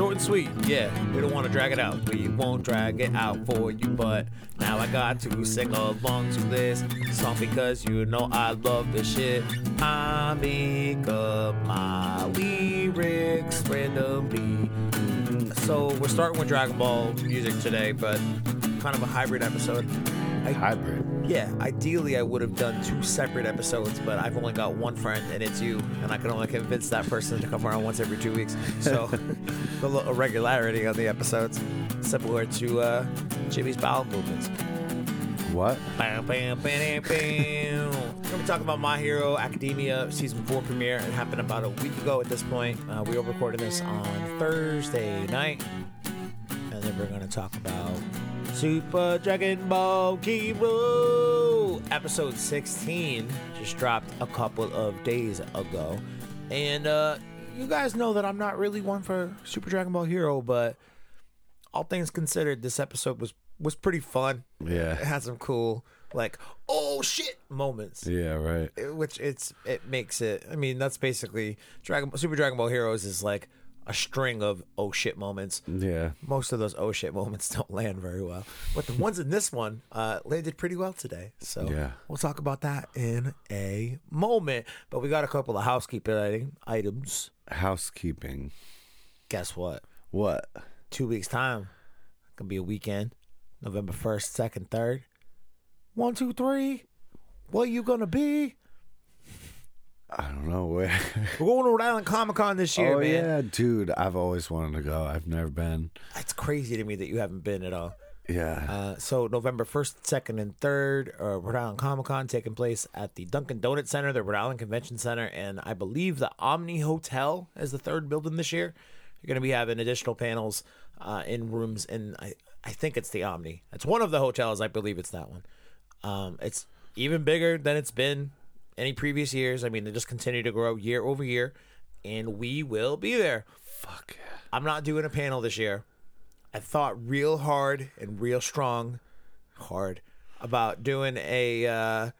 short and sweet. Yeah, we don't want to drag it out. We won't drag it out for you, but now I got to sing along to this song because you know I love this shit. I make up my lyrics randomly. Mm, so we're starting with Dragon Ball music today, but kind of a hybrid episode. I, Hybrid. Yeah, ideally I would have done two separate episodes, but I've only got one friend, and it's you, and I can only convince that person to come around once every two weeks. So a little irregularity on the episodes, similar to uh, Jimmy's bowel movements. What? Bam, bam, bam, bam. We're gonna be talking about My Hero Academia season four premiere. It happened about a week ago at this point. Uh, we were recording this on Thursday night, and then we're gonna talk about Super Dragon Ball Hero episode 16. Just dropped a couple of days ago, and uh, you guys know that I'm not really one for Super Dragon Ball Hero, but all things considered, this episode was was pretty fun. Yeah. It had some cool like oh shit moments Yeah, right. Which it's it makes it i mean that's basically dragon super dragon ball heroes is like a string of oh shit moments. Yeah. most of those oh shit moments don't land very well. But the ones in this one uh landed pretty well today. So Yeah. we'll talk about that in a moment. But we got a couple of housekeeping items. Housekeeping. guess what? What? two weeks time. Gonna be a weekend. November 1st 2nd 3rd one two three. What you gonna be I don't know where. we're going to rhode island comic-con this year oh man yeah, dude. I've always wanted to go. I've never been. it's crazy to me that you haven't been at all Yeah. uh, so november 1st 2nd and 3rd uh, rhode island comic-con taking place at the dunkin donut center the rhode island convention center and i believe the omni hotel is the third building this year you're going to be having additional panels uh, in rooms in I, I think it's the omni it's one of the hotels i believe it's that one Um, it's even bigger than it's been any previous years. I mean, they just continue to grow year over year, and we will be there. Fuck yeah. I'm not doing a panel this year. I thought real hard and real strong, hard about doing a uh,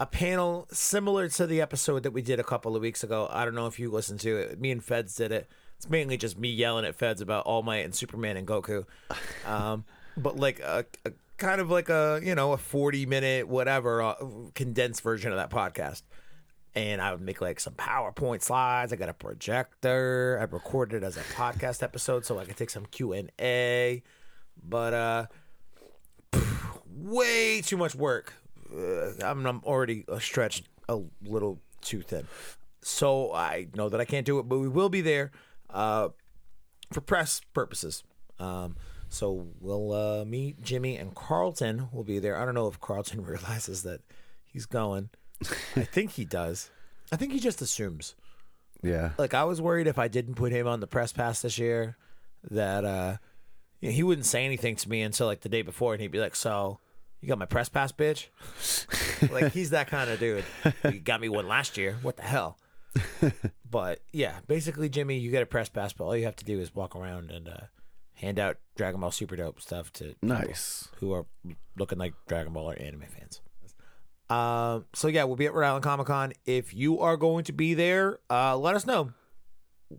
a panel similar to the episode that we did a couple of weeks ago. I don't know if you listened to it. Me and Feds did it. It's mainly just me yelling at Feds about All Might and Superman and Goku, um, but like a, a kind of like a you know a 40 minute whatever uh, condensed version of that podcast and I would make like some PowerPoint slides. I got a projector. I recorded it as a podcast episode so I could take some Q and A. But uh, way too much work. Uh, I'm, I'm already uh, stretched a little too thin. So I know that I can't do it, but we will be there uh, for press purposes. Um, so we'll uh, meet Jimmy and Carlton will be there. I don't know if Carlton realizes that he's going. I think he does. I think he just assumes. Yeah. Like I was worried if I didn't put him on the press pass this year, that uh, you know, he wouldn't say anything to me until like the day before, and he'd be like, "So, you got my press pass, bitch?" like he's that kind of dude. You got me one last year. What the hell? but yeah, basically, Jimmy, you get a press pass, but all you have to do is walk around and uh, hand out Dragon Ball Super Dope stuff to Nice. who are looking like Dragon Ball or anime fans. Um, so yeah, we'll be at Rhode Island Comic Con. If you are going to be there, uh, let us know.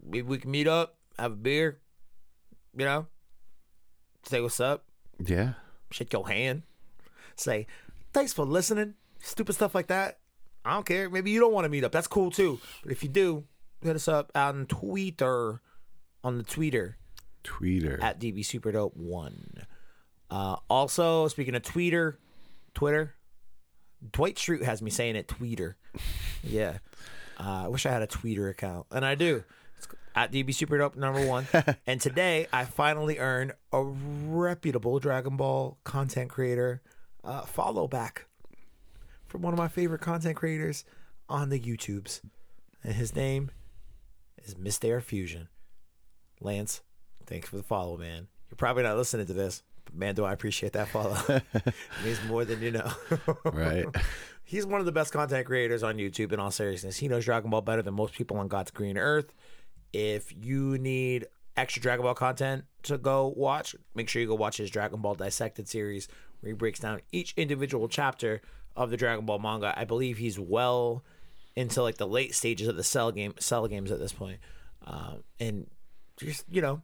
Maybe we can meet up, have a beer, you know, say what's up, Yeah. shake your hand, say thanks for listening, stupid stuff like that. I don't care. Maybe you don't want to meet up. That's cool too. But if you do, hit us up on Twitter, on the Twitter Tweeter. at DB Superdope one. Uh, also, speaking of Tweeter, Twitter, Dwight Schrute has me saying it Tweeter. Yeah, uh, I wish I had a Tweeter account, and I do. It's at DB Superdope number one. and today, I finally earned a reputable Dragon Ball content creator uh, follow back from one of my favorite content creators on the YouTubes, and his name is Mister Fusion. Lance, thanks for the follow, man. You're probably not listening to this, but man, do I appreciate that follow. it means more than you know. right. He's one of the best content creators on YouTube, in all seriousness. He knows Dragon Ball better than most people on God's green earth. If you need extra Dragon Ball content to go watch, make sure you go watch his Dragon Ball Dissected series, where he breaks down each individual chapter of the Dragon Ball manga. I believe he's well into like the late stages of the cell game, cell games at this point. Um, and just you know,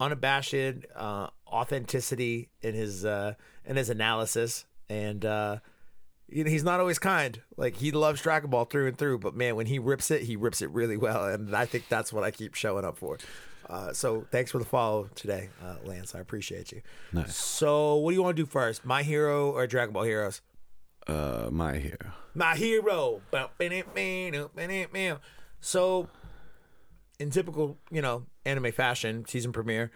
unabashed uh, authenticity in his uh, in his analysis, and uh, you know, he's not always kind. Like he loves Dragon Ball through and through, but man, when he rips it, he rips it really well, and I think that's what I keep showing up for. Uh, so thanks for the follow today, uh, Lance. I appreciate you. Nice. So what do you want to do first, My Hero or Dragon Ball Heroes? Uh, my hero. My Hero. So, in typical, you know, anime fashion, season premiere,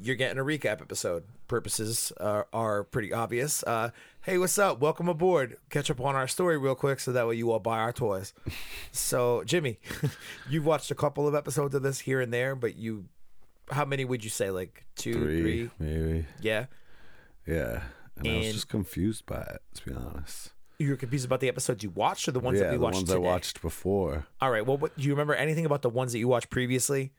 you're getting a recap episode. Purposes are, are pretty obvious. Uh, hey, what's up? Welcome aboard. Catch up on our story real quick so that way you all buy our toys. so, Jimmy, you've watched a couple of episodes of this here and there, but you, how many would you say? Like two, Three, three? maybe. Yeah. Yeah. And, I was just confused by it, to be honest. You were confused about the episodes you watched or the ones yeah, that we watched today. the watched ones today? I watched before. All right. Well, what, do you remember anything about the ones that you watched previously?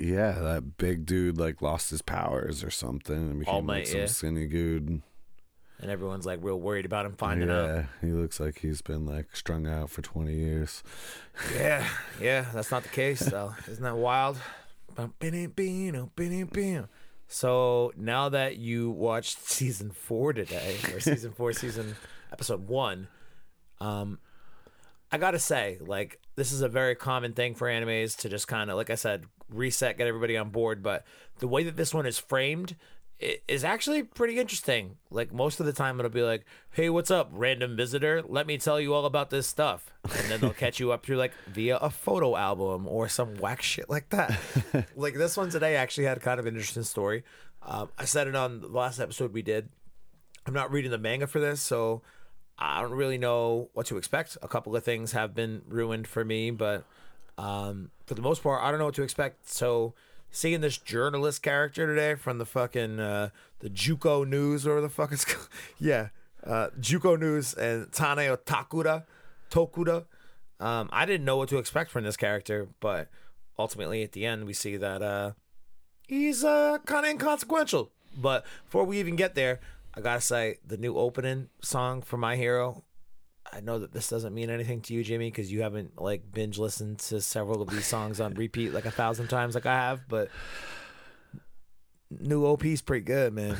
Yeah, that big dude like lost his powers or something and became All like some yeah. skinny dude. And everyone's like real worried about him finding out. yeah, he looks like he's been like strung out for twenty years. Yeah, yeah, that's not the case though. Isn't that wild? So now that you watched season four today, or season four, season episode one, um, I gotta say, like, this is a very common thing for animes to just kind of, like I said, reset, get everybody on board. But the way that this one is framed is actually pretty interesting. Like most of the time, it'll be like, "Hey, what's up, random visitor? Let me tell you all about this stuff," and then they'll catch you up through like via a photo album or some whack shit like that. like this one today actually had kind of an interesting story. Um, I said it on the last episode we did. I'm not reading the manga for this, so I don't really know what to expect. A couple of things have been ruined for me, but um, for the most part, I don't know what to expect. So seeing this journalist character today from the fucking uh, the JUCO News or the fuck it's called. yeah, uh, JUCO News and Taneo Takura, Tokuda. Um, I didn't know what to expect from this character, but ultimately at the end we see that uh, he's uh, kind of inconsequential. But before we even get there, I gotta say the new opening song for My Hero. I know that this doesn't mean anything to you, Jimmy, because you haven't like binge listened to several of these songs on repeat like a thousand times, like I have. But new OP's pretty good, man.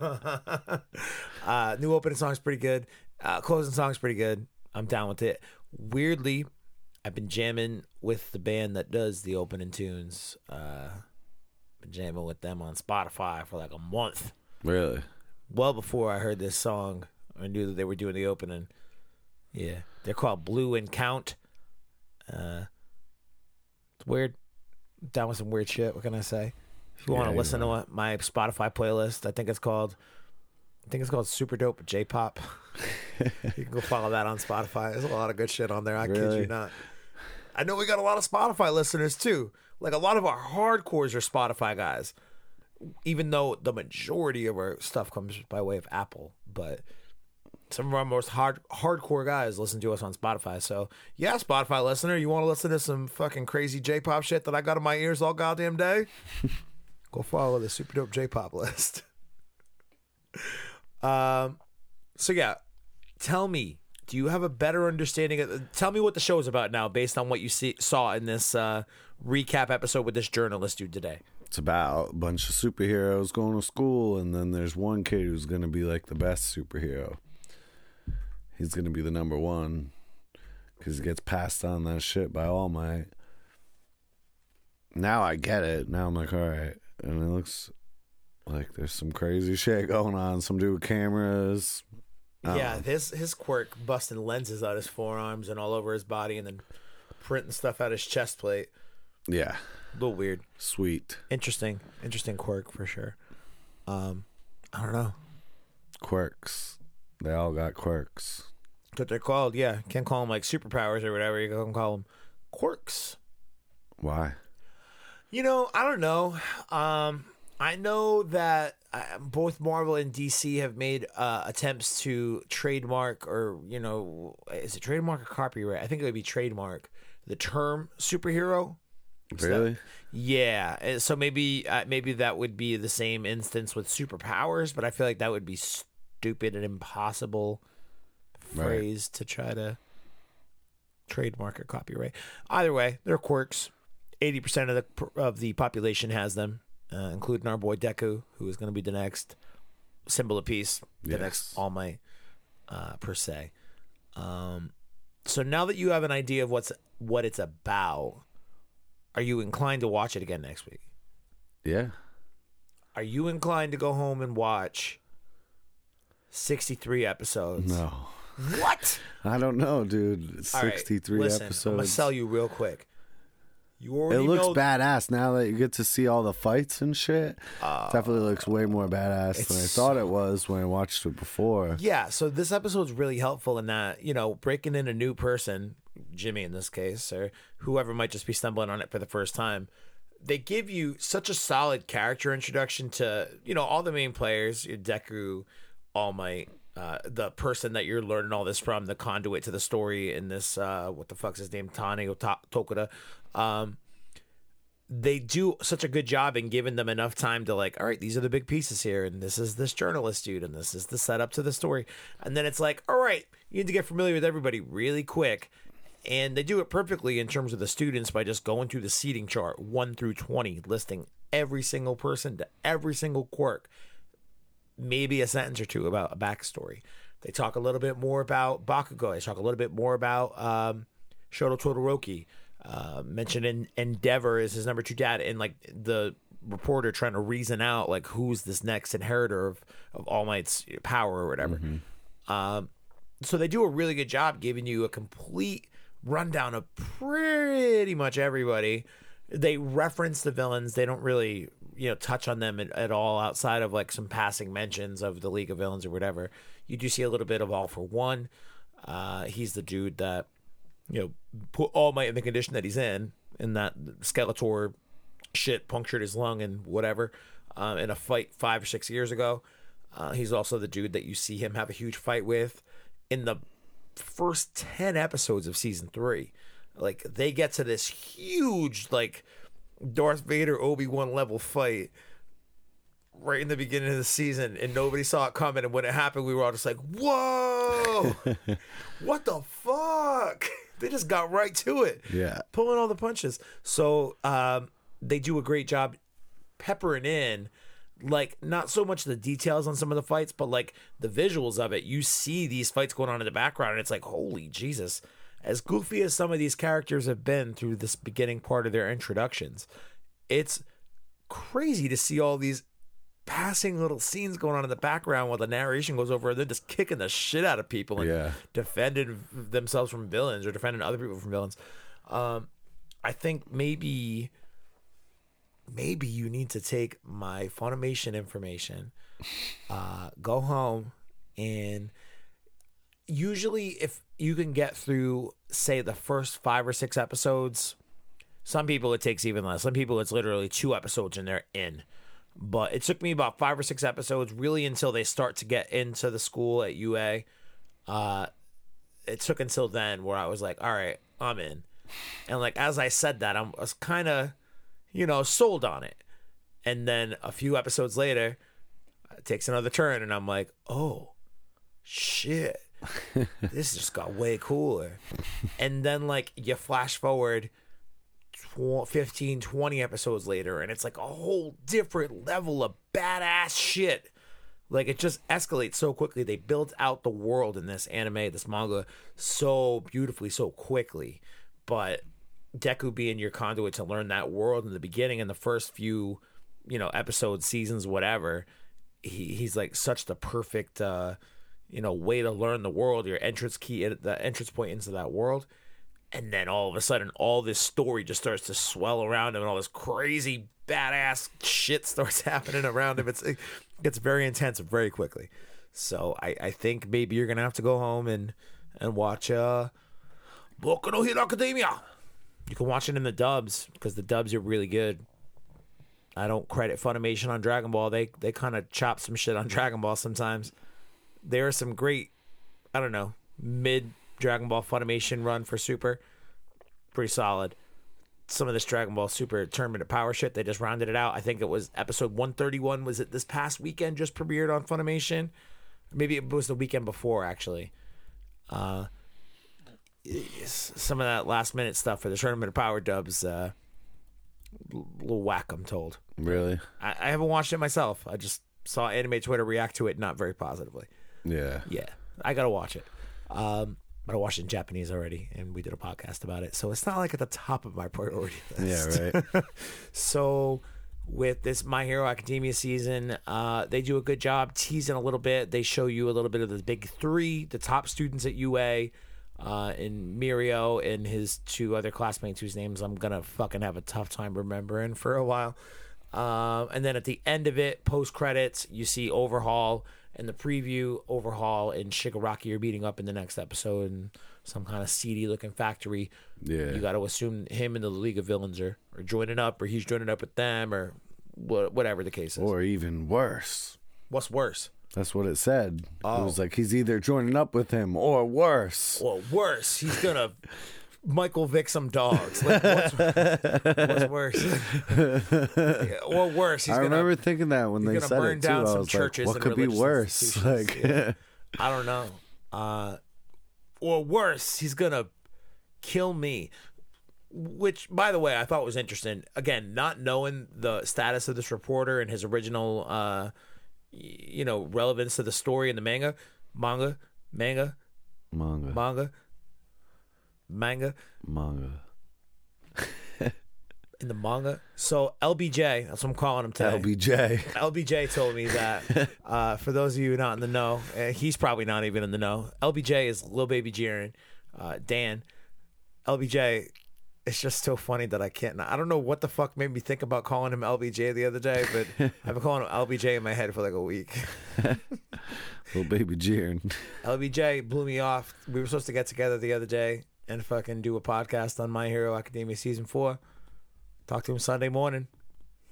uh, new opening song's pretty good. Uh, closing song's pretty good. I'm down with it. Weirdly, I've been jamming with the band that does the opening tunes. Uh, been jamming with them on Spotify for like a month. Really? Well before I heard this song, I knew that they were doing the opening. Yeah, they're called Blue Encount. Uh, it's weird. Down with some weird shit. What can I say? If you want to listen know. to my Spotify playlist, I think it's called. I think it's called Super Dope J Pop. you can go follow that on Spotify. There's a lot of good shit on there. I kid you not. I know we got a lot of Spotify listeners too. Like a lot of our hardcores are Spotify guys, even though the majority of our stuff comes by way of Apple. But some of our most hard hardcore guys listen to us on Spotify. So yeah, Spotify listener, you want to listen to some fucking crazy J-pop shit that I got in my ears all goddamn day? Go follow the super dope J-pop list. um, so yeah, tell me, do you have a better understanding of? Tell me what the show is about now, based on what you see saw in this uh, recap episode with this journalist dude today. It's about a bunch of superheroes going to school, and then there's one kid who's going to be like the best superhero. He's going to be the number one because he gets passed on that shit by All Might. Now I get it. Now I'm like, all right. And it looks like there's some crazy shit going on. Some dude with cameras. Yeah, know. his his quirk busting lenses out his forearms and all over his body, and then printing stuff out his chest plate. Yeah. A little weird. Sweet. Interesting. Interesting quirk for sure. Um, I don't know. Quirks. They all got quirks. That's what they're called. Yeah, can't call them like superpowers or whatever. You can call them quirks. Why? You know, I don't know. Um, I know that uh, both Marvel and DC have made uh, attempts to trademark, or you know, is it trademark or copyright? I think it would be trademark the term superhero. Really? Yeah, uh, so maybe uh, maybe that would be the same instance with superpowers, but I feel like that would be stupid and impossible Right. phrase to try to trademark or copyright. Either way, they're quirks. Eighty percent of the of the population has them. uh, including our boy Deku, who is going to be the next symbol of peace, the Yes. next All Might, uh, per se. Um, so now that you have an idea of what's what it's about, are you inclined to watch it again next week? Yeah. Are you inclined to go home and watch sixty-three episodes? No. What? I don't know, dude. All right, 63 listen, I'm gonna episodes. sell you real quick. You It already looks know badass now that you get to see all the fights and shit. Uh, Definitely looks way more badass than I it's thought it was when I watched it before. Yeah, so this episode's really helpful in that, you know, breaking in a new person, Jimmy in this case, or whoever might just be stumbling on it for the first time. They give you such a solid character introduction to, you know, all the main players, Deku, All Might, uh, the person that you're learning all this from, the conduit to the story in this, uh, what the fuck's his name, Tani Tokuda. Um, they do such a good job in giving them enough time to like all right these are the big pieces here and this is this journalist dude and this is the setup to the story and then it's like all right you need to get familiar with everybody really quick and they do it perfectly in terms of the students by just going through the seating chart 1 through 20 listing every single person to every single quirk. Maybe a sentence or two about a backstory. They talk a little bit more about bakugo. They talk a little bit more about um, shoto todoroki. Uh, mentioned in Endeavor is his number two dad, and like the reporter trying to reason out like who's this next inheritor of of All Might's power or whatever. Um, so they do a really good job giving you a complete rundown of pretty much everybody. They reference the villains. They don't really you know touch on them at, at all outside of like some passing mentions of the League of Villains or whatever. You do see a little bit of All for One. Uh, he's the dude that you know, put All Might in the condition that he's in, and that Skeletor shit punctured his lung and whatever uh, in a fight five or six years ago. Uh, he's also the dude that you see him have a huge fight with in the first 10 episodes of season three. Like, they get to this huge, like, Darth Vader Obi Wan level fight right in the beginning of the season, and nobody saw it coming. And when it happened, we were all just like, whoa, what the fuck? They just got right to it. Yeah. Pulling all the punches. So um, they do a great job peppering in like not so much the details on some of the fights, but like the visuals of it. You see these fights going on in the background, and it's like, holy Jesus. As goofy as some of these characters have been through this beginning part of their introductions, it's crazy to see all these passing little scenes going on in the background while the narration goes over and they're just kicking the shit out of people and Yeah. defending themselves from villains or defending other people from villains. Um, I think maybe maybe you need to take my Funimation information, uh, go home, and usually if you can get through, say, the first five or six episodes, some people it takes even less. Some people it's literally two episodes and they're in. But it took me about five or six episodes, really, until they start to get into the school at UA. Uh, it took until then where I was like, all right, I'm in. And like as I said that, I'm, I was kind of, you know, sold on it. And then a few episodes later, it takes another turn, and I'm like, oh, shit, this just got way cooler. and then like you flash forward. tw- 15 20 episodes later and it's like a whole different level of badass shit like it just escalates so quickly they build out the world in this anime this manga so beautifully so quickly but deku being your conduit to learn that world in the beginning in the first few you know episodes seasons whatever he, he's like such the perfect uh you know way to learn the world your entrance key the entrance point into that world. And then all of a sudden all this story just starts to swell around him and all this crazy badass shit starts happening around him. It's it gets very intense very quickly. So i i think maybe you're gonna have to go home and and watch uh Boku no Hero Academia. You can watch it in the dubs because the dubs are really good. I don't credit Funimation on Dragon Ball. They they kind of chop some shit on Dragon Ball sometimes. There are some great, I don't know, mid Dragon Ball Funimation run for Super. Pretty solid. Some of this Dragon Ball Super Tournament of Power shit, they just rounded it out. I think it was episode 131. Was it this past weekend just premiered on Funimation? Maybe it was the weekend before, actually. Uh, some of that last minute stuff for the Tournament of Power dubs uh, little whack, I'm told. Really? I, I haven't watched it myself. I just saw anime Twitter react to it not very positively. Yeah. Yeah, I gotta watch it. Um, but I watched it in Japanese already, and we did a podcast about it. So it's not like at the top of my priority list. Yeah, right. So with this My Hero Academia season, uh, they do a good job teasing a little bit. They show you a little bit of the big three, the top students at UA, uh, and Mirio and his two other classmates whose names I'm gonna fucking have a tough time remembering for a while. Um, and then at the end of it, post credits, you see Overhaul and the preview. Overhaul and Shigaraki are meeting up in the next episode in some kind of seedy looking factory. Yeah. You got to assume him and the League of Villains are, are joining up, or he's joining up with them, or wha- whatever the case is. Or even worse. What's worse? That's what it said. It Oh. was like he's either joining up with him or worse. Well, worse, he's gonna Michael Vick some dogs. Like, what's, what's worse? Yeah, or worse, he's I gonna. remember thinking that when they gonna said burn it too. down some churches like, what and could be worse? Like, yeah. I don't know. Uh, or worse, he's gonna kill me. Which, by the way, I thought was interesting. Again, not knowing the status of this reporter and his original, uh, you know, relevance to the story in the manga, manga, manga, manga, manga, manga, manga. in the manga. So LBJ, that's what I'm calling him today. LBJ. LBJ told me that. Uh, for those of you not in the know, uh, he's probably not even in the know. LBJ is Lil Baby Jiren, uh, Dan. LBJ, it's just so funny that I can't. I don't know what the fuck made me think about calling him LBJ the other day, but I've been calling him LBJ in my head for like a week. Little baby Jiren. LBJ blew me off. We were supposed to get together the other day and fucking do a podcast on My Hero Academia season four. Talked to him Sunday morning.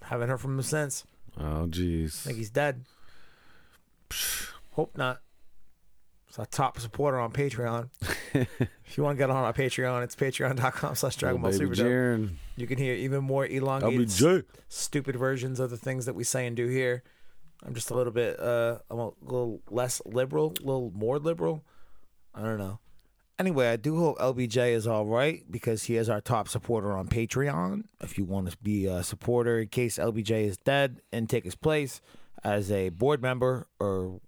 Haven't heard from him since. Oh, jeez. think he's dead. Hope not. It's our top supporter on Patreon. if you want to get on our Patreon, it's patreon.com slash Dragon Ball Super. Jiren. You can hear even more elongated, LBJ. stupid versions of the things that we say and do here. I'm just a little bit, uh, I'm a little less liberal, a little more liberal. I don't know. Anyway, I do hope LBJ is all right because he is our top supporter on Patreon. If you want to be a supporter in case LBJ is dead and take his place as a board member, or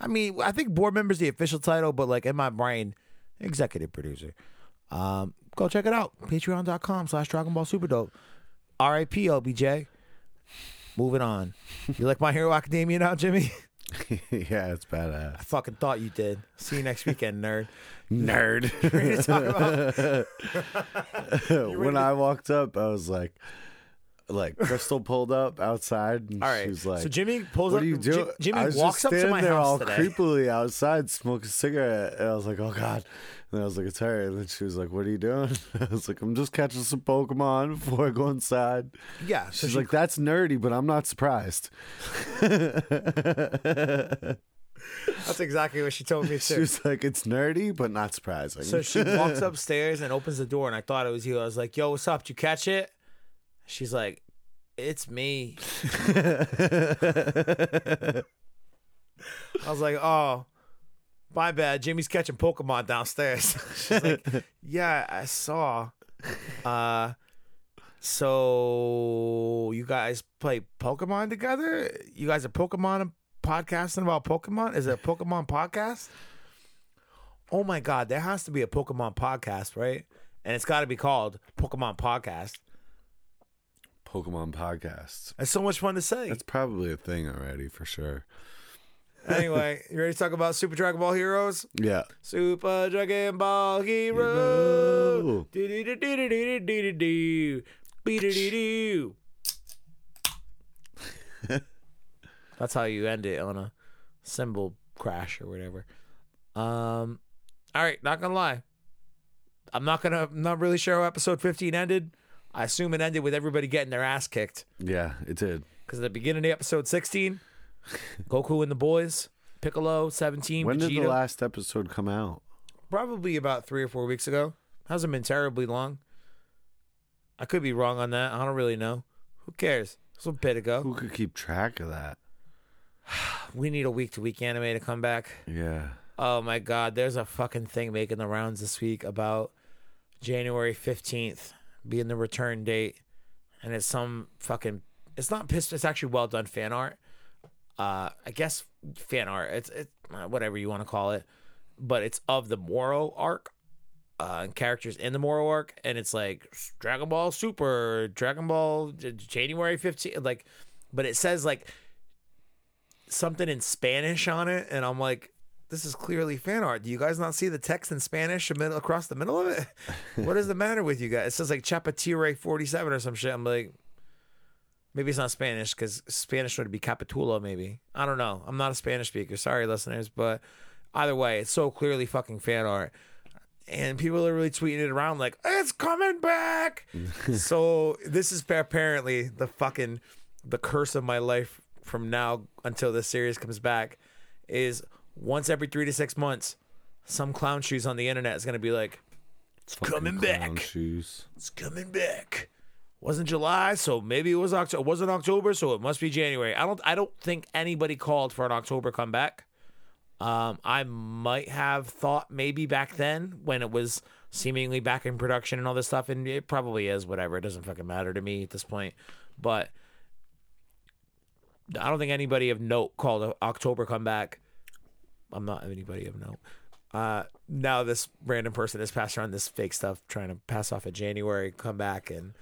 I mean, I think board member is the official title, but like in my brain, executive producer. Um, go check it out. Patreon.com slash Dragon Ball Super Dope. RIP LBJ. Moving on. You like My Hero Academia now, Jimmy? yeah, it's badass. I fucking thought you did. See you next weekend, nerd. Nerd. Ready to talk about- when I walked up, I was like, like Crystal pulled up outside, and All right. she was like, so Jimmy pulls "What up. are you doing?" Jimmy I was walks just up to my there house all today. creepily outside, smoking a cigarette, and I was like, "Oh God!" And I was like, "It's her." And then she was like, "What are you doing?" I was like, "I'm just catching some Pokemon before I go inside." Yeah. So She's she, like, "That's nerdy, but I'm not surprised." that's exactly what she told me She was like, "It's nerdy, but not surprising." So she walks upstairs and opens the door, and I thought it was you. I was like, "Yo, what's up? Did you catch it?" She's like, "It's me." I was like, "Oh, my bad. Jimmy's catching Pokemon downstairs." She's like, "Yeah, I saw." Uh, so you guys play Pokemon together? You guys are Pokemon podcasting about Pokemon? Is it a Pokemon podcast? Oh my god, there has to be a Pokemon podcast, right? And it's got to be called Pokemon Podcast. Pokemon podcasts. It's so much fun to say. That's probably a thing already for sure. anyway, you ready to talk about Super Dragon Ball Heroes? Yeah. Super Dragon Ball Hero. Hero. Do-do-do-do-do-do-do-do. Be-do-do-do. That's how you end it on a cymbal crash or whatever. Um, all right, not gonna lie. I'm not gonna. I'm not really sure how episode 15 ended. I assume it ended with everybody getting their ass kicked. Yeah, it did. Because at the beginning of episode 16, Goku and the boys, Piccolo, 17, When Vegeta, did the last episode come out? probably about three or four weeks ago. Hasn't been terribly long. I could be wrong on that. I don't really know. Who cares? It's a bit ago. Who could keep track of that? We need a week to week anime to come back. Yeah. Oh my god, there's a fucking thing making the rounds this week about January 15th being the return date. and it's some fucking. It's not pissed. It's actually well done fan art. Uh, I guess fan art. It's it uh, whatever you want to call it, but it's of the Moro arc. Uh, and characters in the Moro arc, and it's like Dragon Ball Super, Dragon Ball January 15th, like, but it says like something in Spanish on it, and I'm like, this is clearly fan art. Do you guys not see the text in Spanish across the middle of it? what is the matter with you guys? It says like Chapatire 47 or some shit. I'm like, maybe it's not Spanish because Spanish would be Capitula, maybe. I don't know. I'm not a Spanish speaker. Sorry, listeners. But either way, it's so clearly fucking fan art. And people are really tweeting it around like, it's coming back. so this is apparently the fucking, the curse of my life from now until this series comes back is once every three to six months, some clown shoes on the internet is going to be like, it's coming Clown back. Shoes. It's coming back. Wasn't July, so maybe it was October. It wasn't October, so it must be January. I don't. I don't think anybody called for an October comeback. Um, I might have thought maybe back then when it was seemingly back in production and all this stuff, and it probably is. Whatever, it doesn't fucking matter to me at this point. But I don't think anybody of note called an October comeback. I'm not anybody of note. Uh, now this random person is passing around this fake stuff, trying to pass off a January come back, and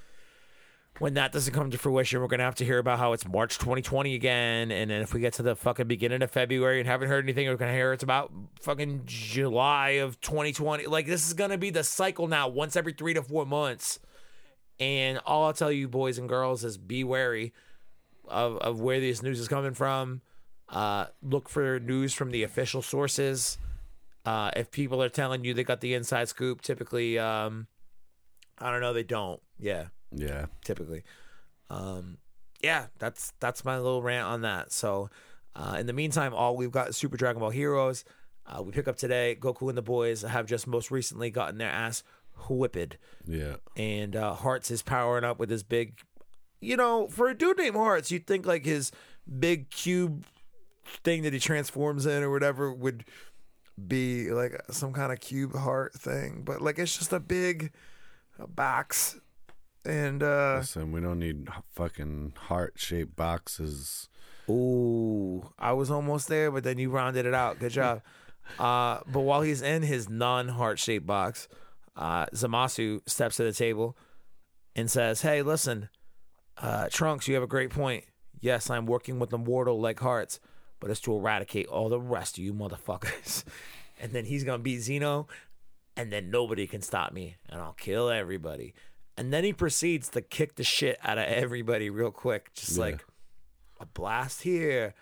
when that doesn't come to fruition, we're gonna have to hear about how it's March 2020 again, and then if we get to the fucking beginning of February and haven't heard anything, we're gonna hear it's about fucking July of 2020. Like this is gonna be the cycle now, once every three to four months. And all I'll tell you, boys and girls, is be wary of, of where this news is coming from. Uh, look for news from the official sources. Uh, if people are telling you they got the inside scoop, typically, um, I don't know, they don't. Yeah, Yeah. typically. Um, yeah, that's that's my little rant on that. So, uh, in the meantime, all we've got is Super Dragon Ball Heroes. Uh, we pick up today. Goku and the boys have just most recently gotten their ass whipped Yeah. and uh, Hearts is powering up with his big. You know, for a dude named Hearts, you'd think like his big cube thing that he transforms in or whatever would be like some kind of cube heart thing, but like it's just a big uh, box, and uh Listen, we don't need fucking heart shaped boxes. Ooh, I was almost there, but then you rounded it out. Good job. Uh, but while he's in his non-heart shaped box, uh, Zamasu steps to the table and says, "Hey, listen, uh, Trunks, you have a great point. Yes, I'm working with immortal like hearts, but it's to eradicate all the rest of you motherfuckers. and then he's gonna beat Zeno, and then nobody can stop me, and I'll kill everybody." And then he proceeds to kick the shit out of everybody real quick, just Yeah. like a blast here,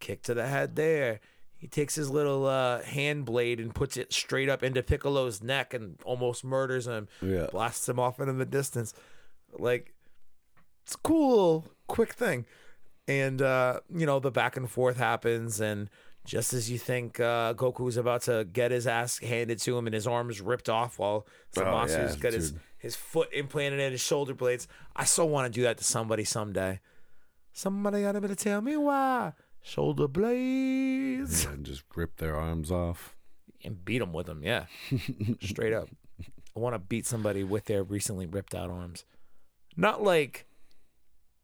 kick to the head there. He takes his little uh, hand blade and puts it straight up into Piccolo's neck and almost murders him. Yeah. Blasts him off into the distance. Like, it's cool, quick thing. And, uh, you know, the back and forth happens. And just as you think uh, Goku's about to get his ass handed to him and his arms ripped off while Zamasu's Oh, yeah, got his, dude. his foot implanted in his shoulder blades, I so want to do that to somebody someday. Somebody to be to tell me why. Shoulder blades. And just rip their arms off. And beat them with them, yeah. Straight up. I want to beat somebody with their recently ripped out arms. Not like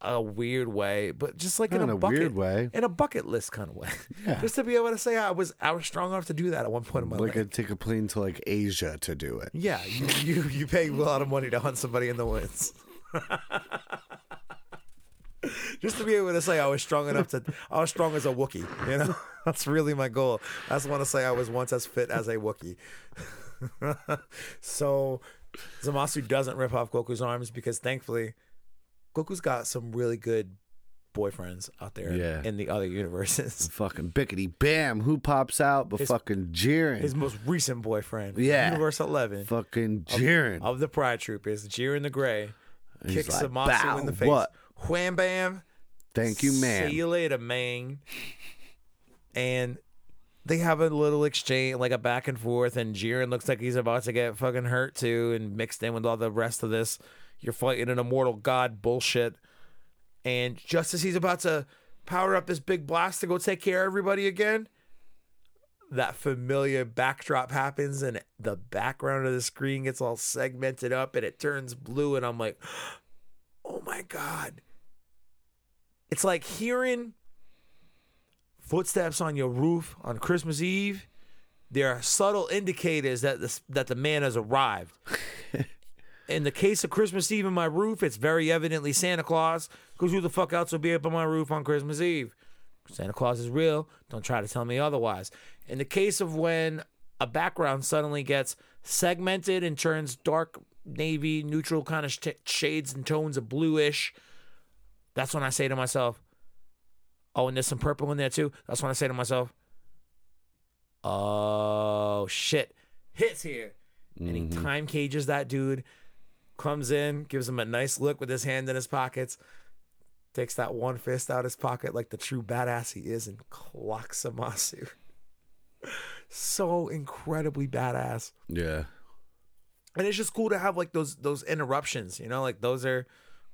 a weird way, but just like Not in a, a bucket, weird way. In a bucket list kind of way. Yeah. just to be able to say I was I was strong enough to do that at one point in my Like life. Like I'd take a plane to like Asia to do it. Yeah, you, you you pay a lot of money to hunt somebody in the woods. Just to be able to say I was strong enough to, I was strong as a Wookie. You know, that's really my goal. I just want to say I was once as fit as a Wookie. so, Zamasu doesn't rip off Goku's arms because thankfully, Goku's got some really good boyfriends out there Yeah. in the other universes. Fucking bickety bam. Who pops out but fucking Jiren? His most recent boyfriend, Yeah. Universe Eleven fucking Jiren. of the Pride Troopers, Jiren the Gray. Kicks like, Zamasu "Bow, in the face. what? Wham bam. Thank you, man. See you later, man. And they have a little exchange, like a back and forth, and Jiren looks like he's about to get fucking hurt too, and mixed in with all the rest of this. You're fighting an immortal god bullshit. And just as he's about to power up this big blast to go take care of everybody again, that familiar backdrop happens and the background of the screen gets all segmented up and it turns blue and I'm like oh my god. It's like hearing footsteps on your roof on Christmas Eve. There are subtle indicators that the, that the man has arrived. in the case of Christmas Eve on my roof, it's very evidently Santa Claus, because who the fuck else will be up on my roof on Christmas Eve? Santa Claus is real. Don't try to tell me otherwise. In the case of when a background suddenly gets segmented and turns dark navy, neutral kind of sh- shades and tones of bluish, that's when I say to myself, oh, and there's some purple in there too. That's when I say to myself, oh, shit, Hit's here. And he mm-hmm. time cages that dude, comes in, gives him a nice look with his hand in his pockets, takes that one fist out of his pocket like the true badass he is, and clocks Zamasu. so incredibly badass Yeah. and it's just cool to have like those those interruptions you know like those are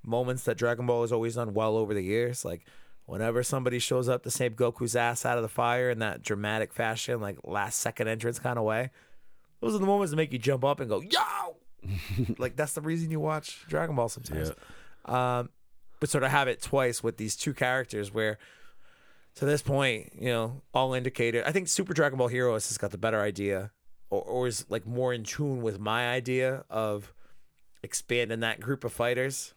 moments that dragon ball has always done well over the years like whenever somebody shows up to save goku's ass out of the fire in that dramatic fashion like last second entrance kind of way those are the moments that make you jump up and go yo like that's the reason you watch dragon ball sometimes um but sort of have it twice with these two characters where to this point, you know, all indicated. I think Super Dragon Ball Heroes has got the better idea, or, or is like more in tune with my idea of expanding that group of fighters.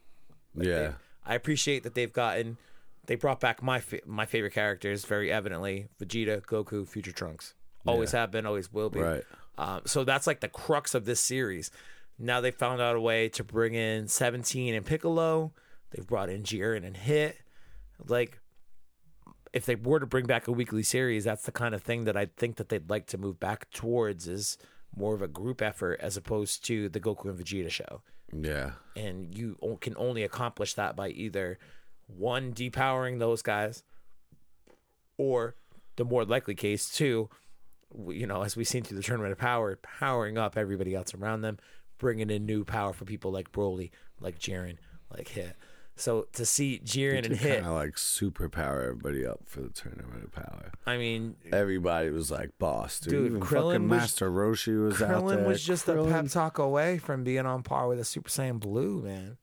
Yeah. I appreciate that they've gotten, they brought back my fa- my favorite characters very evidently: Vegeta, Goku, Future Trunks. Always have been, always will be. Right. Um, so that's like the crux of this series. Now they found out a way to bring in 17 and Piccolo. They've brought in Jiren and Hit. Like, if they were to bring back a weekly series, that's the kind of thing that I think that they'd like to move back towards is more of a group effort as opposed to the Goku and Vegeta show. Yeah. And you can only accomplish that by either one depowering those guys, or the more likely case, two, you know, as we've seen through the tournament of power, powering up everybody else around them, bringing in new power for people like Broly, like Jiren, like Hit. So to see Jiren and Hit, Kind of like superpower everybody up for the tournament of power. I mean, Everybody was like boss, dude. Dude, Even Krillin fucking was- Master Roshi was out Krillin there. was just a Krillin- pep talk away from being on par with a Super Saiyan Blue, man.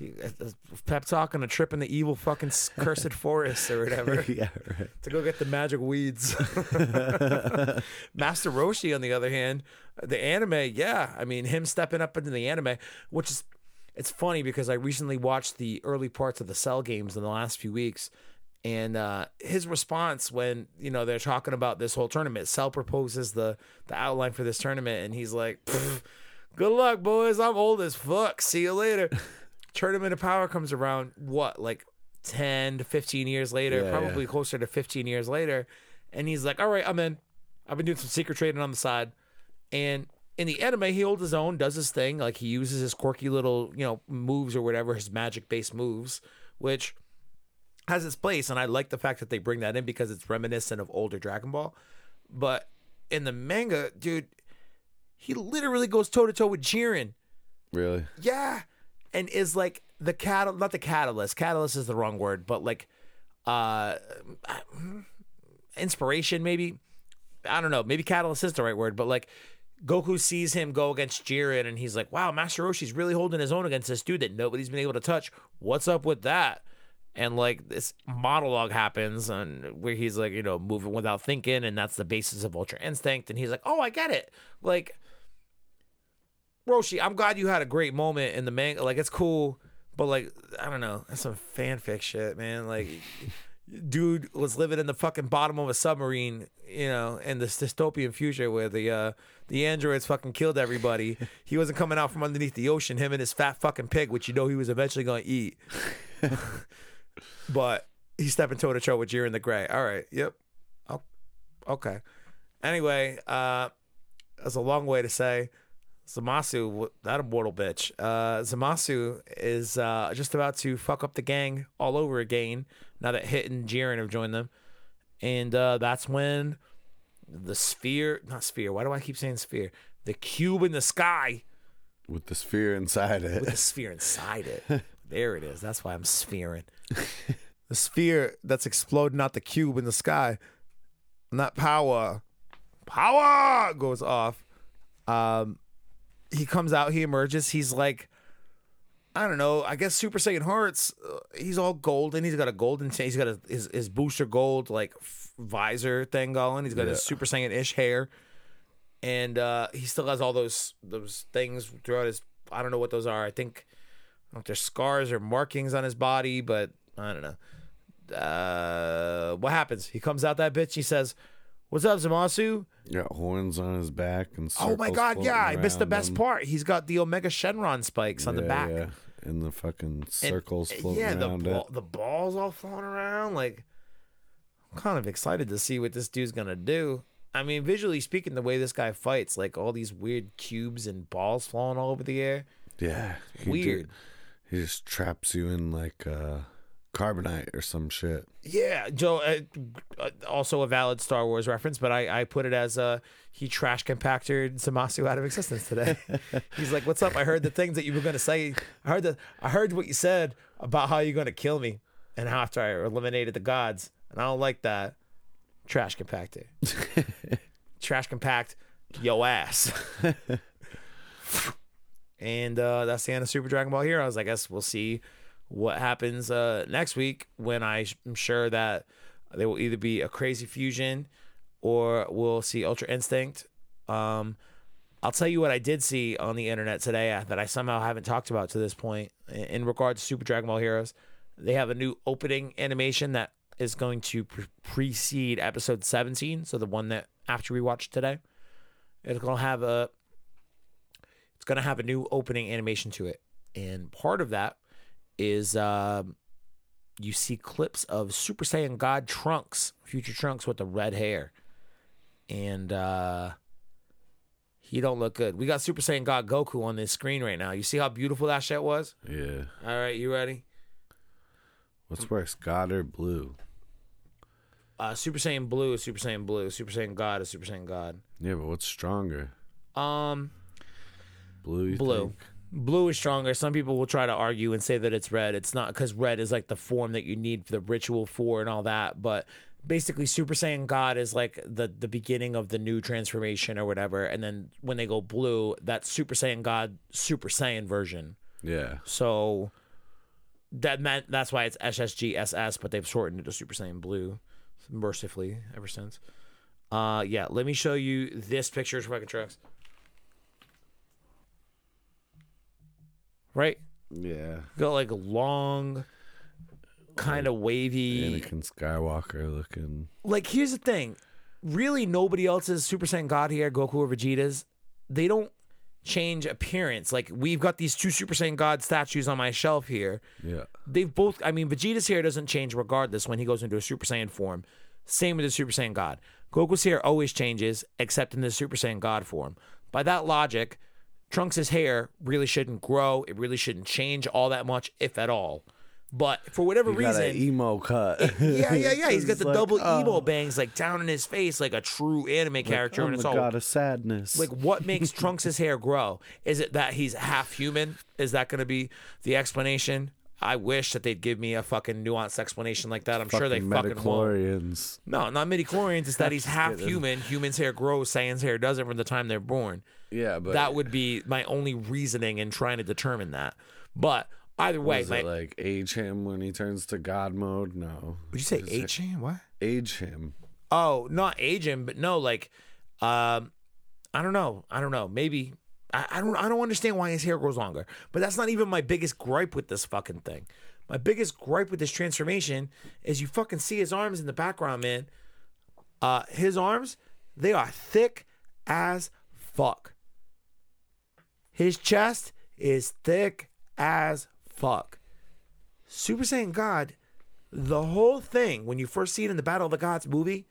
A, a uh, uh, pep talk on a trip in the evil fucking cursed forest or whatever yeah, right. to go get the magic weeds. Master Roshi, on the other hand, uh, the anime, yeah, I mean him stepping up into the anime, which is it's funny because I recently watched the early parts of the Cell games in the last few weeks, and uh, his response when you know they're talking about this whole tournament, Cell proposes the the outline for this tournament, and he's like, "Good luck, boys. I'm old as fuck. See you later." Tournament of Power comes around. What like. 10 to 15 years later, Yeah, probably closer to 15 years later. And he's like, all right, I'm in. I've been doing some secret trading on the side. And in the anime, he holds his own, does his thing. Like he uses his quirky little, you know, moves or whatever, his magic based moves, which has its place. And I like the fact that they bring that in because it's reminiscent of older Dragon Ball. But in the manga, dude, he literally goes toe to toe with Jiren. Really? Yeah. And is like the cat not the catalyst. Catalyst is the wrong word, but like uh inspiration maybe. I don't know. Maybe catalyst is the right word, but like Goku sees him go against Jiren and he's like, "Wow, Master Roshi's really holding his own against this dude that nobody's been able to touch. What's up with that?" And like this monologue happens and where he's like, you know, moving without thinking and that's the basis of Ultra Instinct and he's like, "Oh, I get it." Like Roshi, I'm glad you had a great moment in the manga. Like it's cool, but like I don't know, that's some fanfic shit, man. Like, dude was living in the fucking bottom of a submarine, you know, in this dystopian future where the uh the androids fucking killed everybody. he wasn't coming out from underneath the ocean. Him and his fat fucking pig, which you know he was eventually gonna eat. but he's stepping toe to toe with Jiren the Gray. All right, yep, oh, okay. Anyway, uh, that's a long way to say. Zamasu, that immortal bitch. Uh, Zamasu is uh, just about to fuck up the gang all over again now that Hit and Jiren have joined them. And uh, that's when the sphere, not sphere, why do I keep saying sphere? The cube in the sky With the sphere inside it. with the sphere inside it. There it is. That's why I'm sphering. the sphere that's exploding out the cube in the sky. And that power, power goes off. Um, he comes out, he emerges. He's like I don't know. I guess Super Saiyan Hearts. Uh, he's all golden. He's got a golden. Chain. He's got a, his his booster gold like f- visor thing going. He's got his Super Saiyan ish hair, and uh, he still has all those those things throughout his. I don't know what those are. I think I don't know if they're scars or markings on his body, but I don't know. Uh, what happens? He comes out that bitch. He says, "What's up, Zamasu?" Got horns on his back and stuff. Oh my circles god, yeah, I floating missed the around best him. part. He's got the Omega Shenron spikes on the Yeah, back. yeah. And the fucking And- circles floating yeah, the around ball, it. the balls all floating around. Like, I'm kind of excited to see what this dude's gonna do. I mean, visually speaking, the way this guy fights, like all these weird cubes and balls flying all over the air, Yeah. he ju- weird. he just traps you in like uh, carbonite or some shit. Yeah, Joe. Uh, uh, also a valid Star Wars reference, but I, I put it as uh, he trash compacted Zamasu out of existence today. He's like, "What's up? I heard the things that you were gonna say. I heard the I heard what you said about how you're gonna kill me, and how after I eliminated the gods, and I don't like that. Trash compacted. trash compact yo ass." and uh, that's the end of Super Dragon Ball Heroes. I guess we'll see what happens uh, next week when I'm sure that there will either be a crazy fusion or we'll see Ultra Instinct. Um, I'll tell you what I did see on the internet today uh, that I somehow haven't talked about to this point in- regards to Super Dragon Ball Heroes. They have a new opening animation that is going to pre- precede episode 17, so the one that after we watched today. It's going to have a it's going to have a new opening animation to it. And part of that is uh, you see clips of Super Saiyan God Trunks, future Trunks with the red hair. And uh, he don't look good. We got Super Saiyan God Goku on this screen right now. You see how beautiful that shit was? Yeah. All right, you ready? What's worse, God or blue? Uh, Super Saiyan Blue is Super Saiyan Blue. Super Saiyan God is Super Saiyan God. Yeah, but what's stronger? Um, Blue. You blue. think? Blue is stronger. Some people will try to argue and say that it's red. It's not because red is like the form that you need for the ritual for and all that. But basically, Super Saiyan God is like the the beginning of the new transformation or whatever. And then when they go blue, that's Super Saiyan God Super Saiyan version. Yeah. So that meant that's why it's SSGSS, but they've shortened it to Super Saiyan Blue, mercifully ever since. Uh, yeah. Let me show you this picture of fucking Trunks. Right, Yeah. got like a long, kind of wavy. Anakin Skywalker looking. Like here's the thing, really nobody else's Super Saiyan God here, Goku or Vegeta's. They don't change appearance. Like we've got these two Super Saiyan God statues on my shelf here. Yeah. they've both I mean Vegeta's hair doesn't change regardless when he goes into a Super Saiyan form. Same with the Super Saiyan God. Goku's hair always changes except in the Super Saiyan God form. By that logic, Trunks' hair really shouldn't grow. It really shouldn't change all that much, if at all. But for whatever He got reason, an emo cut. yeah, yeah, yeah, he's got the like, double oh, emo bangs like down in his face, like a true anime character, I'm and it's the all god of sadness. like what makes Trunks' hair grow? Is it that he's half human? Is that going to be the explanation? I wish that they'd give me a fucking nuanced explanation like that. I'm sure they fucking won't. No, not midichlorians. It's that he's half human. Humans' hair grows. Saiyan's hair doesn't from the time they're born. Yeah, but That would be my only reasoning in trying to determine that. But either way, my, like age him when he turns to God mode? No. would you say age him? What? Age him. Oh, not age him, but no, like, um, I don't know. I don't know. Maybe I, I don't. I don't understand why his hair grows longer. But that's not even my biggest gripe with this fucking thing. My biggest gripe with this transformation is you fucking see his arms in the background, man. Uh, his arms, they are thick as fuck. His chest is thick as fuck. Super Saiyan God, the whole thing, when you first see it in the Battle of the Gods movie,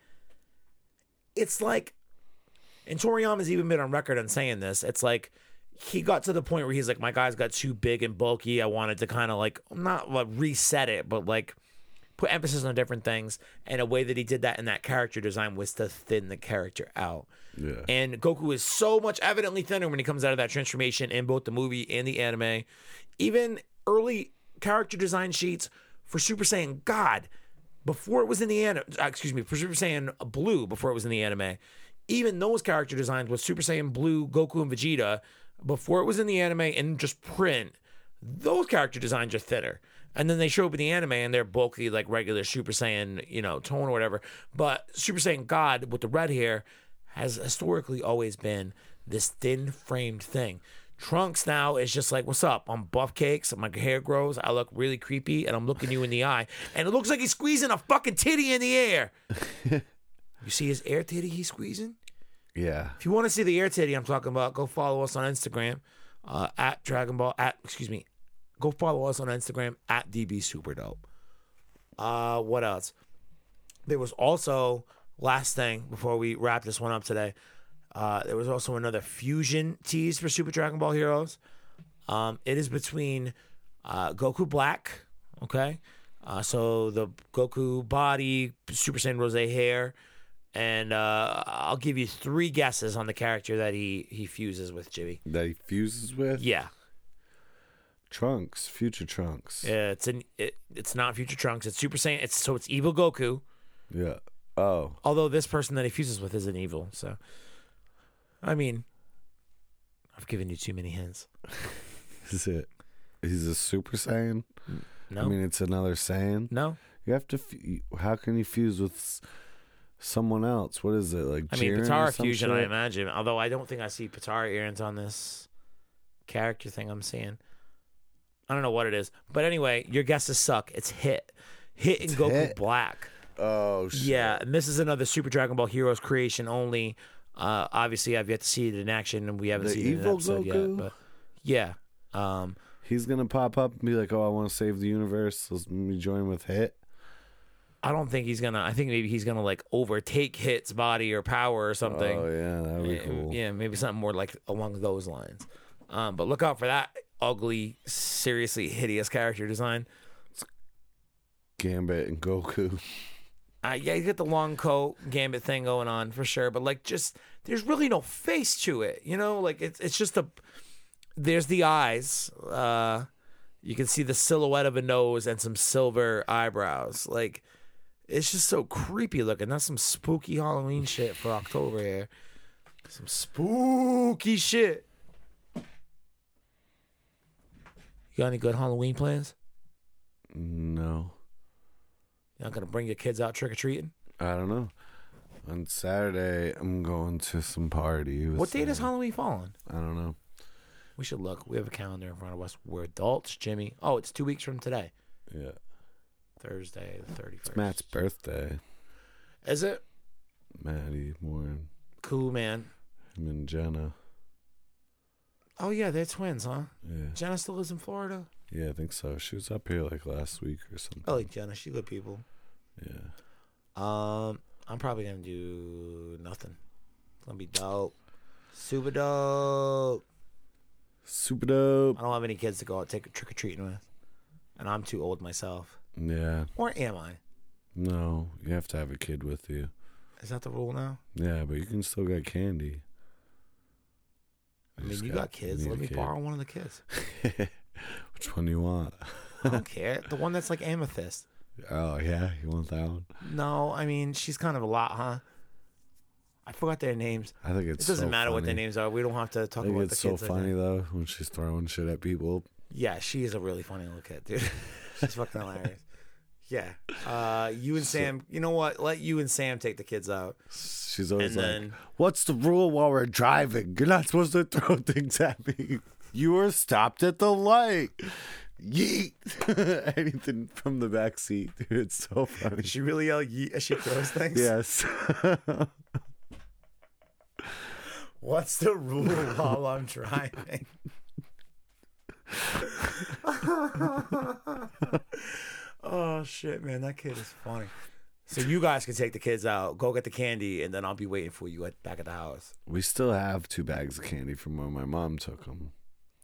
it's like, and Toriyama's even been on record on saying this, it's like he got to the point where he's like, my guys got too big and bulky. I wanted to kind of like, not like reset it, but like put emphasis on different things. And a way that he did that in that character design was to thin the character out. Yeah. And Goku is so much evidently thinner when he comes out of that transformation in both the movie and the anime. Even early character design sheets for Super Saiyan God before it was in the anime, uh, excuse me, for Super Saiyan Blue before it was in the anime. Even those character designs with Super Saiyan Blue, Goku, and Vegeta before it was in the anime and just print, those character designs are thinner. And then they show up in the anime and they're bulky like regular Super Saiyan, you know, tone or whatever. But Super Saiyan God with the red hair has historically always been this thin framed thing. Trunks now is just like, what's up? I'm buff cakes, my hair grows, I look really creepy, and I'm looking you in the eye, and it looks like he's squeezing a fucking titty in the air. you see his air titty he's squeezing? Yeah. If you want to see the air titty I'm talking about, go follow us on Instagram uh, at Dragon Ball at excuse me, go follow us on Instagram at DB Super Dope. Uh, what else? There was also last thing before we wrap this one up today. Uh, there was also another fusion tease for Super Dragon Ball Heroes. Um, it is between uh, Goku Black, okay, uh, so the Goku body, Super Saiyan Rose hair, and uh, I'll give you three guesses on the character that he he fuses with, Jimmy. That he fuses with? Yeah, Trunks, future Trunks. Yeah, it's an it, it's not Future Trunks. It's Super Saiyan. It's so it's evil Goku. Yeah. Oh. Although this person that he fuses with isn't evil, so I mean, I've given you too many hints. Is it? He's a Super Saiyan? No, I mean, it's another Saiyan. no. You have to. F- how can you fuse with someone else? What is it like? I mean, Potara fusion, I imagine. Although I don't think I see Potara earrings on this character thing I'm seeing. I don't know what it is, but anyway, your guesses suck. It's Hit, Hit and Goku Hit? Black. Oh shit. Yeah, and this is another Super Dragon Ball Heroes creation only. Uh, obviously, I've yet to see it in action, and we haven't The seen it in evil episode Goku? yet. But yeah, um, He's gonna pop up and be like, "Oh, I want to save the universe. Let me join with Hit." I don't think he's gonna. I think maybe he's gonna like overtake Hit's body or power or something. Oh yeah, that'd be cool. Yeah, maybe something more like along those lines. Um, but look out for that ugly, seriously hideous character design. Gambit and Goku. Uh, yeah, you get the long coat gambit thing going on for sure, but like just there's really no face to it, you know. Like it's it's just a there's the eyes. Uh, you can see the silhouette of a nose and some silver eyebrows. Like it's just so creepy looking. That's some spooky Halloween shit for October here. Some spooky shit. You got any good Halloween plans? No, You not gonna bring your kids out trick or treating? I don't know. On Saturday, I'm going to some party. What date is some- Halloween falling? I don't know. We should look. We have a calendar in front of us. We're adults, Jimmy. Oh, it's two weeks from today, Yeah, Thursday, the thirty it's. Matt's birthday. Is it Maddie, Warren, cool, man? him and Jenna. Oh yeah, they're twins, huh? Yeah, Jenna still lives in Florida. yeah, I think so. She was up here like last week or something. I like Jenna. She good people. Yeah, Um, I'm probably gonna do nothing. It's gonna be dope. Super dope. super dope. I don't have any kids to go out and take trick or treating with, and I'm too old myself. Yeah, Or am I? no, you have to have a kid with you. Is that the rule now? Yeah, but you can still get candy. I mean, you got- got kids. Let me kid. borrow one of the kids. Which one do you want? I don't care. The one that's like amethyst. Oh yeah, you want that one? No, I mean she's kind of a lot, huh? I forgot their names. I think it's. It doesn't so matter what their names are. We don't have to I talk think about it's the so kids. like funny though when she's throwing shit at people. Yeah, she is a really funny little kid, dude. she's fucking hilarious. Yeah. Uh, you and Sam. You know what? Let you and Sam take the kids out. She's always And like, then- "What's the rule while we're driving? You're not supposed to throw things at me. You were stopped at the light. Yeet! Anything from the back seat, dude. It's so funny. Did she really yell yeet as she throws things? Yes. What's the rule while I'm driving? Oh shit, man, that kid is funny. So you guys can take the kids out, go get the candy, and then I'll be waiting for you at, back at the house. we still have two bags of candy from when my mom took them.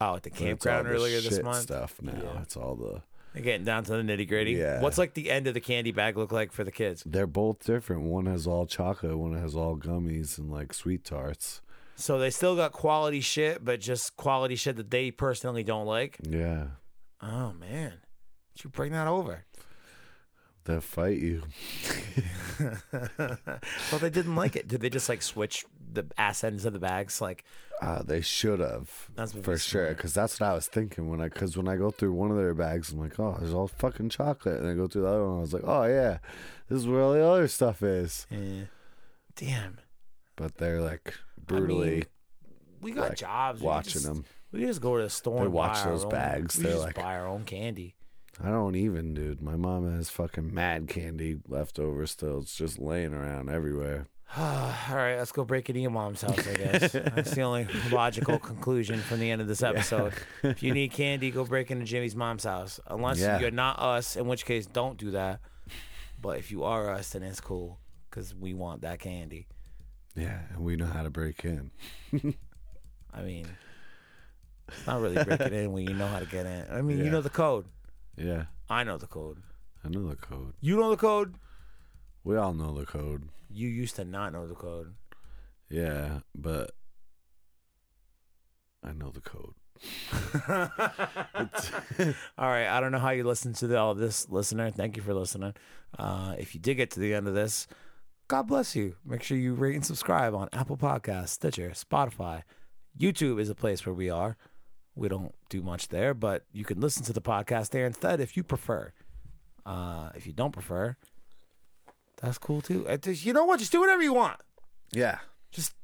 Oh, at the campground earlier this month. Stuff now. Yeah. It's all the. They're getting down to the nitty gritty. Yeah. What's like the end of the candy bag look like for the kids? They're both different. One has all chocolate. One has all gummies and like sweet tarts. So they still got quality shit, but just quality shit that they personally don't like. Yeah. Oh man, you bring that over? They'll fight you. well, they didn't like it. Did they just like switch the ass ends of the bags. Like Uh, they should have That's for sure. Because that's what I was thinking when I because when I go through one of their bags, I'm like, oh, there's all fucking chocolate, and I go through the other one, I was like, oh yeah, this is where all the other stuff is. eh. damn, But they're like brutally we got Like, jobs. We watching just- them. We just go to the store They and watch buy our those own- bags. We They're just like- buy our own candy. I don't even, dude. My mom has fucking mad candy left over still. It's just laying around everywhere. All right, let's go break into your mom's house. I guess that's the only logical conclusion from the end of this episode. If you need candy, go break into Jimmy's mom's house. Unless Yeah. you're not us, in which case, don't do that. But if you are us, then it's cool because we want that candy. Yeah, and we know how to break in. I mean, it's not really breaking in when you know how to get in. I mean, you know the code. Yeah, I know the code. I know the code. You know the code. We all know the code. You used to not know the code. Yeah, but I know the code. All right, I don't know how you listen to the, all this, listener. Thank you for listening. Uh, if you did get to the end of this, God bless you. Make sure you rate and subscribe on Apple Podcasts, Stitcher, Spotify. YouTube is a place where we are. We don't do much there, but you can listen to the podcast there instead if you prefer. Uh, if you don't prefer, that's cool too. Uh, just- You know what? Just do whatever you want. Yeah. Just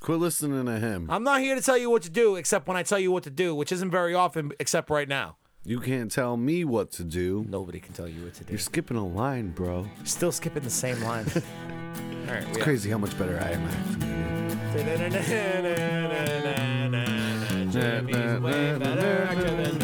Quit listening to him. I'm not here to tell you what to do, except when I tell you what to do, which isn't very often, except right now. You can't tell me what to do. Nobody can tell you what to do. You're skipping a line, bro. Still skipping the same line. All right, It's crazy how much better I am acting. than you. Jimmy's way better. Actor than